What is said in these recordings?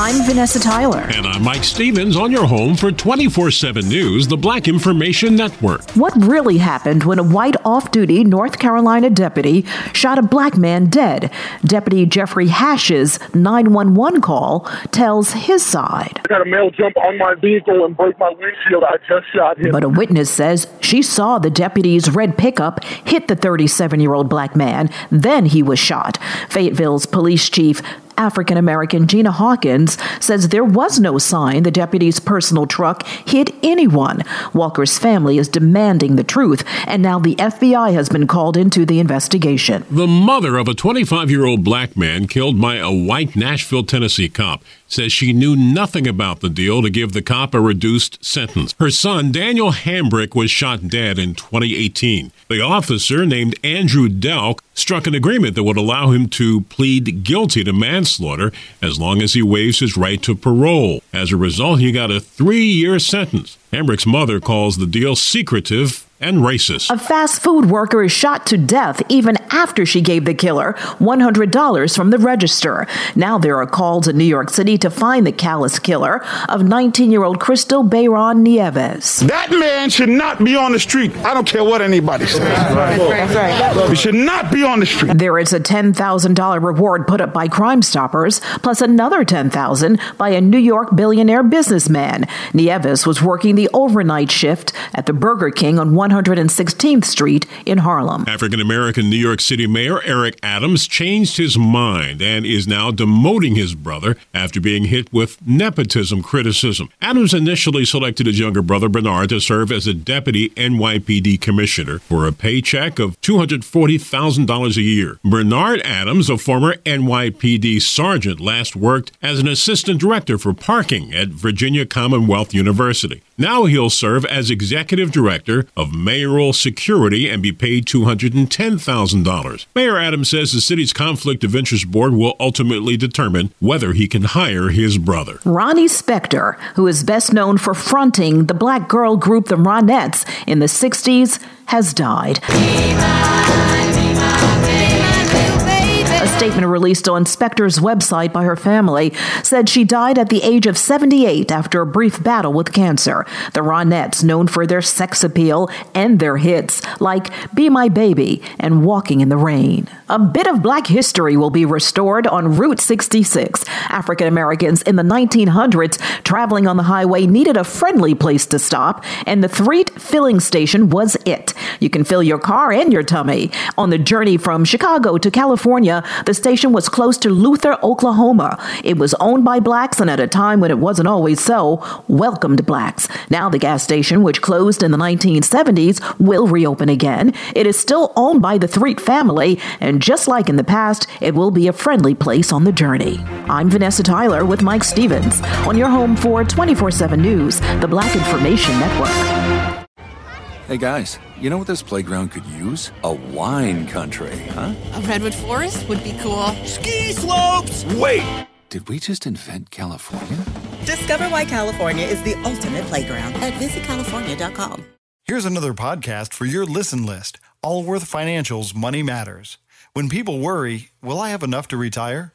I'm Vanessa Tyler. And I'm Mike Stevens on your home for 24 7 News, the Black Information Network. What really happened when a white off duty North Carolina deputy shot a black man dead? Deputy Jeffrey Hash's 911 call tells his side. I got a male jump on my vehicle and break my windshield. I just shot him. But a witness says she saw the deputy's red pickup hit the 37 year old black man, then he was shot. Fayetteville's police chief African American Gina Hawkins says there was no sign the deputy's personal truck hit anyone. Walker's family is demanding the truth, and now the FBI has been called into the investigation. The mother of a 25 year old black man killed by a white Nashville, Tennessee cop says she knew nothing about the deal to give the cop a reduced sentence. Her son, Daniel Hambrick, was shot dead in 2018. The officer, named Andrew Delk, struck an agreement that would allow him to plead guilty to manslaughter as long as he waives his right to parole. As a result, he got a three year sentence. Hambrick's mother calls the deal secretive and racist. A fast food worker is shot to death even after she gave the killer $100 from the register. Now there are calls in New York City to find the callous killer of 19 year old Kristal Bayron Nieves. That man should not be on the street. I don't care what anybody says. He should not be on the street. There is a $10,000 reward put up by Crime Stoppers, plus another 10,000 by a New York billionaire businessman. Nieves was working the overnight shift at the Burger King on 116th Street in Harlem. African American New York City Mayor Eric Adams changed his mind and is now demoting his brother after being hit with nepotism criticism. Adams initially selected his younger brother Bernard to serve as a deputy NYPD commissioner for a paycheck of $240,000 a year. Bernard Adams, a former NYPD sergeant, last worked as an assistant director for parking at Virginia Commonwealth University. Now he'll serve as executive director of mayoral security and be paid $210,000. Mayor Adams says the city's conflict of interest board will ultimately determine whether he can hire his brother. Ronnie Spector, who is best known for fronting the black girl group the Ronettes in the 60s, has died. Statement released on Spector's website by her family said she died at the age of 78 after a brief battle with cancer. The Ronettes, known for their sex appeal and their hits like Be My Baby and Walking in the Rain. A bit of black history will be restored on Route 66. African Americans in the 1900s traveling on the highway needed a friendly place to stop, and the Threatt filling station was it. You can fill your car and your tummy. On the journey from Chicago to California, the station was close to Luther, Oklahoma. It was owned by blacks, and at a time when it wasn't always so, welcomed blacks. Now, the gas station, which closed in the 1970s, will reopen again. It is still owned by the Threatt family, and just like in the past, it will be a friendly place on the journey. I'm Vanessa Tyler with Mike Stevens on your home for 24 7 News, the Black Information Network. Hey guys, you know what this playground could use? A wine country, huh? A redwood forest would be cool. Ski slopes! Wait! Did we just invent California? Discover why California is the ultimate playground at visitcalifornia.com. Here's another podcast for your listen list Allworth Financial's Money Matters. When people worry, will I have enough to retire?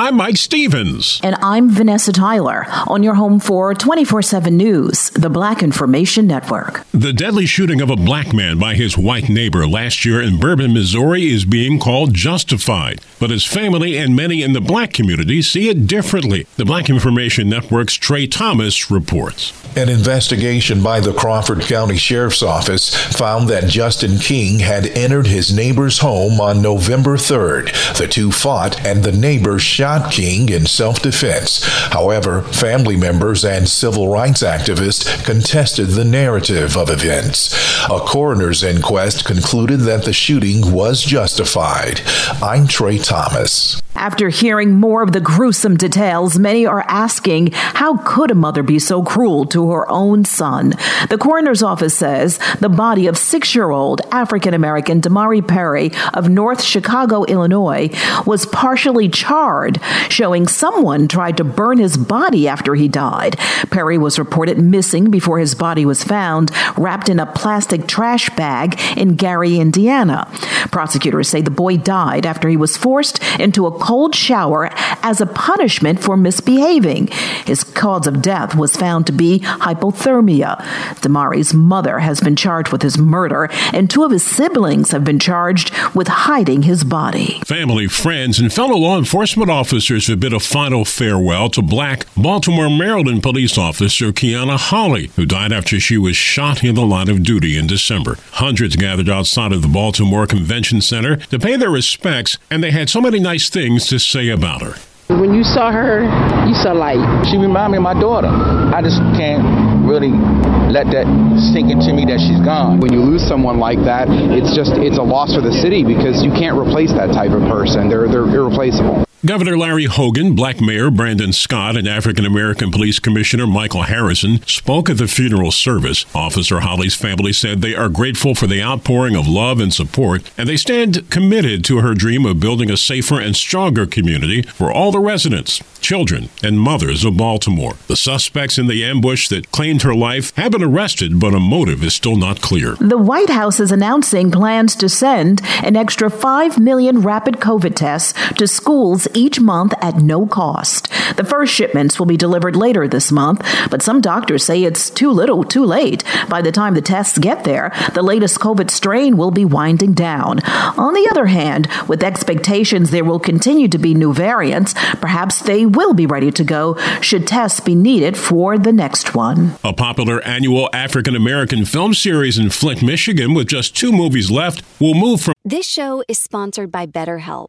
I'm Mike Stevens. And I'm Vanessa Tyler on your home for 24 7 News, the Black Information Network. The deadly shooting of a black man by his white neighbor last year in Bourbon, Missouri is being called justified. But his family and many in the black community see it differently. The Black Information Network's Trey Thomas reports. An investigation by the Crawford County Sheriff's Office found that Justin King had entered his neighbor's home on November 3rd. The two fought, and the neighbor shot King in self defense. However, family members and civil rights activists contested the narrative of events. A coroner's inquest concluded that the shooting was justified. I'm Trey Thomas. After hearing more of the gruesome details, many are asking how could a mother be so cruel to her own son? The coroner's office says the body of six year old African American Damari Perry of North Chicago, Illinois, was partially charred, showing someone tried to burn his body after he died. Perry was reported missing before his body was found, wrapped in a plastic trash bag in Gary, Indiana. Prosecutors say the boy died after he was forced into a cold shower as a punishment for misbehaving. His cause of death was found to be hypothermia. Damari's mother has been charged with his murder, and two of his siblings have been charged with hiding his body. Family, friends, and fellow law enforcement officers have bid a final farewell to black Baltimore, Maryland police officer Keona Holley, who died after she was shot in the line of duty in December. Hundreds gathered outside of the Baltimore Convention Center to pay their respects, and they had so many nice things things to say about her. When you saw her, you saw light. She reminded me of my daughter. I just can't really let that sink into me that she's gone. When you lose someone like that, it's just it's a loss for the city because you can't replace that type of person. They're they're irreplaceable. Governor Larry Hogan, Black Mayor Brandon Scott, and African American Police Commissioner Michael Harrison spoke at the funeral service. Officer Holley's family said they are grateful for the outpouring of love and support, and they stand committed to her dream of building a safer and stronger community for all the residents, children, and mothers of Baltimore. The suspects in the ambush that claimed her life have been arrested, but a motive is still not clear. The White House is announcing plans to send an extra 5 million rapid COVID tests to schools each month at no cost. The first shipments will be delivered later this month, but some doctors say it's too little, too late. By the time the tests get there, the latest COVID strain will be winding down. On the other hand, with expectations there will continue to be new variants, perhaps they will be ready to go should tests be needed for the next one. A popular annual African American film series in Flint, Michigan, with just two movies left, will move from. This show is sponsored by BetterHelp.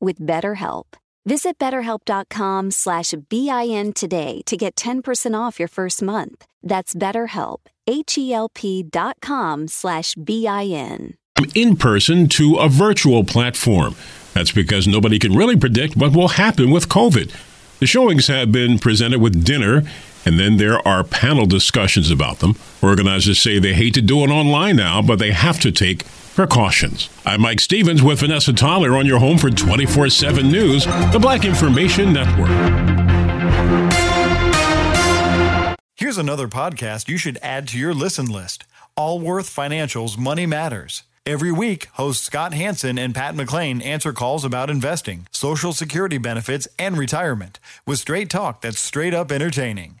with BetterHelp. Visit betterhelp.com slash BIN today to get 10% off your first month. That's BetterHelp, H-E-L-P dot com slash B-I-N. In person to a virtual platform. That's because nobody can really predict what will happen with COVID. The showings have been presented with dinner, and then there are panel discussions about them. Organizers say they hate to do it online now, but they have to take precautions. I'm Mike Stevens with Vanessa Tyler on your home for 24 7 News, the Black Information Network. Here's another podcast you should add to your listen list Allworth Financial's Money Matters. Every week, hosts Scott Hanson and Pat McClain answer calls about investing, Social Security benefits, and retirement with straight talk that's straight up entertaining.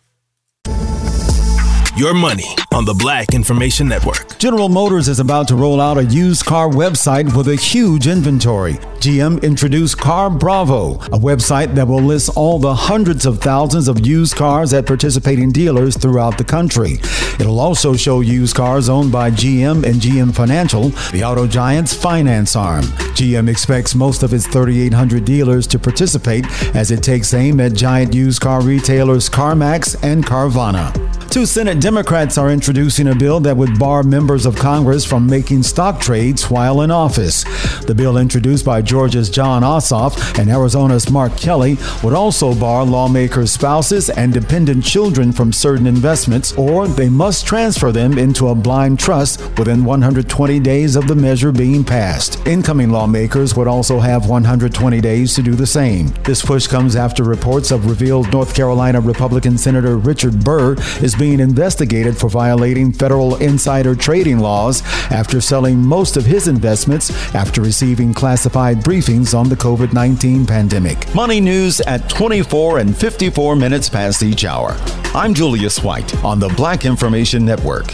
Your money on the Black Information Network. General Motors is about to roll out a used car website with a huge inventory. GM introduced CarBravo, a website that will list all the hundreds of thousands of used cars at participating dealers throughout the country. It'll also show used cars owned by GM and GM Financial, the auto giant's finance arm. GM expects most of its 3,800 dealers to participate as it takes aim at giant used car retailers CarMax and Carvana. Two Senate Democrats are introducing a bill that would bar members of Congress from making stock trades while in office. The bill introduced by Georgia's Jon Ossoff and Arizona's Mark Kelly would also bar lawmakers' spouses and dependent children from certain investments, or they must transfer them into a blind trust within 120 days of the measure being passed. Incoming lawmakers would also have 120 days to do the same. This push comes after reports have revealed North Carolina Republican Senator Richard Burr is being investigated for violating federal insider trading laws after selling most of his investments after receiving classified briefings on the COVID 19 pandemic. Money news at 24 and 54 minutes past each hour. I'm Julius White on the Black Information Network.